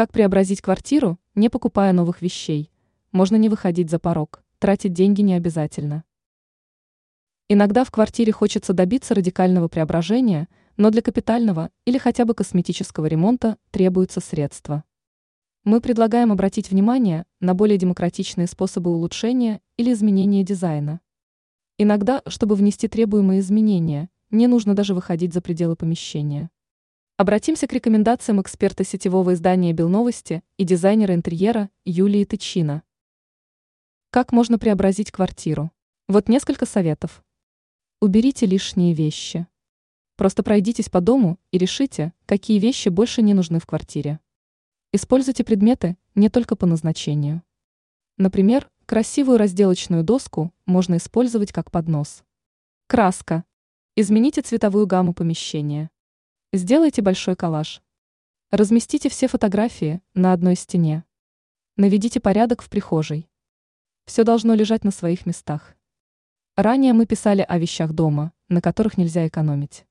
Как преобразить квартиру, не покупая новых вещей? Можно не выходить за порог, тратить деньги не обязательно. Иногда в квартире хочется добиться радикального преображения, но для капитального или хотя бы косметического ремонта требуются средства. Мы предлагаем обратить внимание на более демократичные способы улучшения или изменения дизайна. Иногда, чтобы внести требуемые изменения, не нужно даже выходить за пределы помещения. Обратимся к рекомендациям эксперта сетевого издания «Белновости» и дизайнера интерьера Юлии Тычина. Как можно преобразить квартиру? Вот несколько советов. Уберите лишние вещи. Просто пройдитесь по дому и решите, какие вещи больше не нужны в квартире. Используйте предметы не только по назначению. Например, красивую разделочную доску можно использовать как поднос. Краска. Измените цветовую гамму помещения. Сделайте большой коллаж. Разместите все фотографии на одной стене. Наведите порядок в прихожей. Все должно лежать на своих местах. Ранее мы писали о вещах дома, на которых нельзя экономить.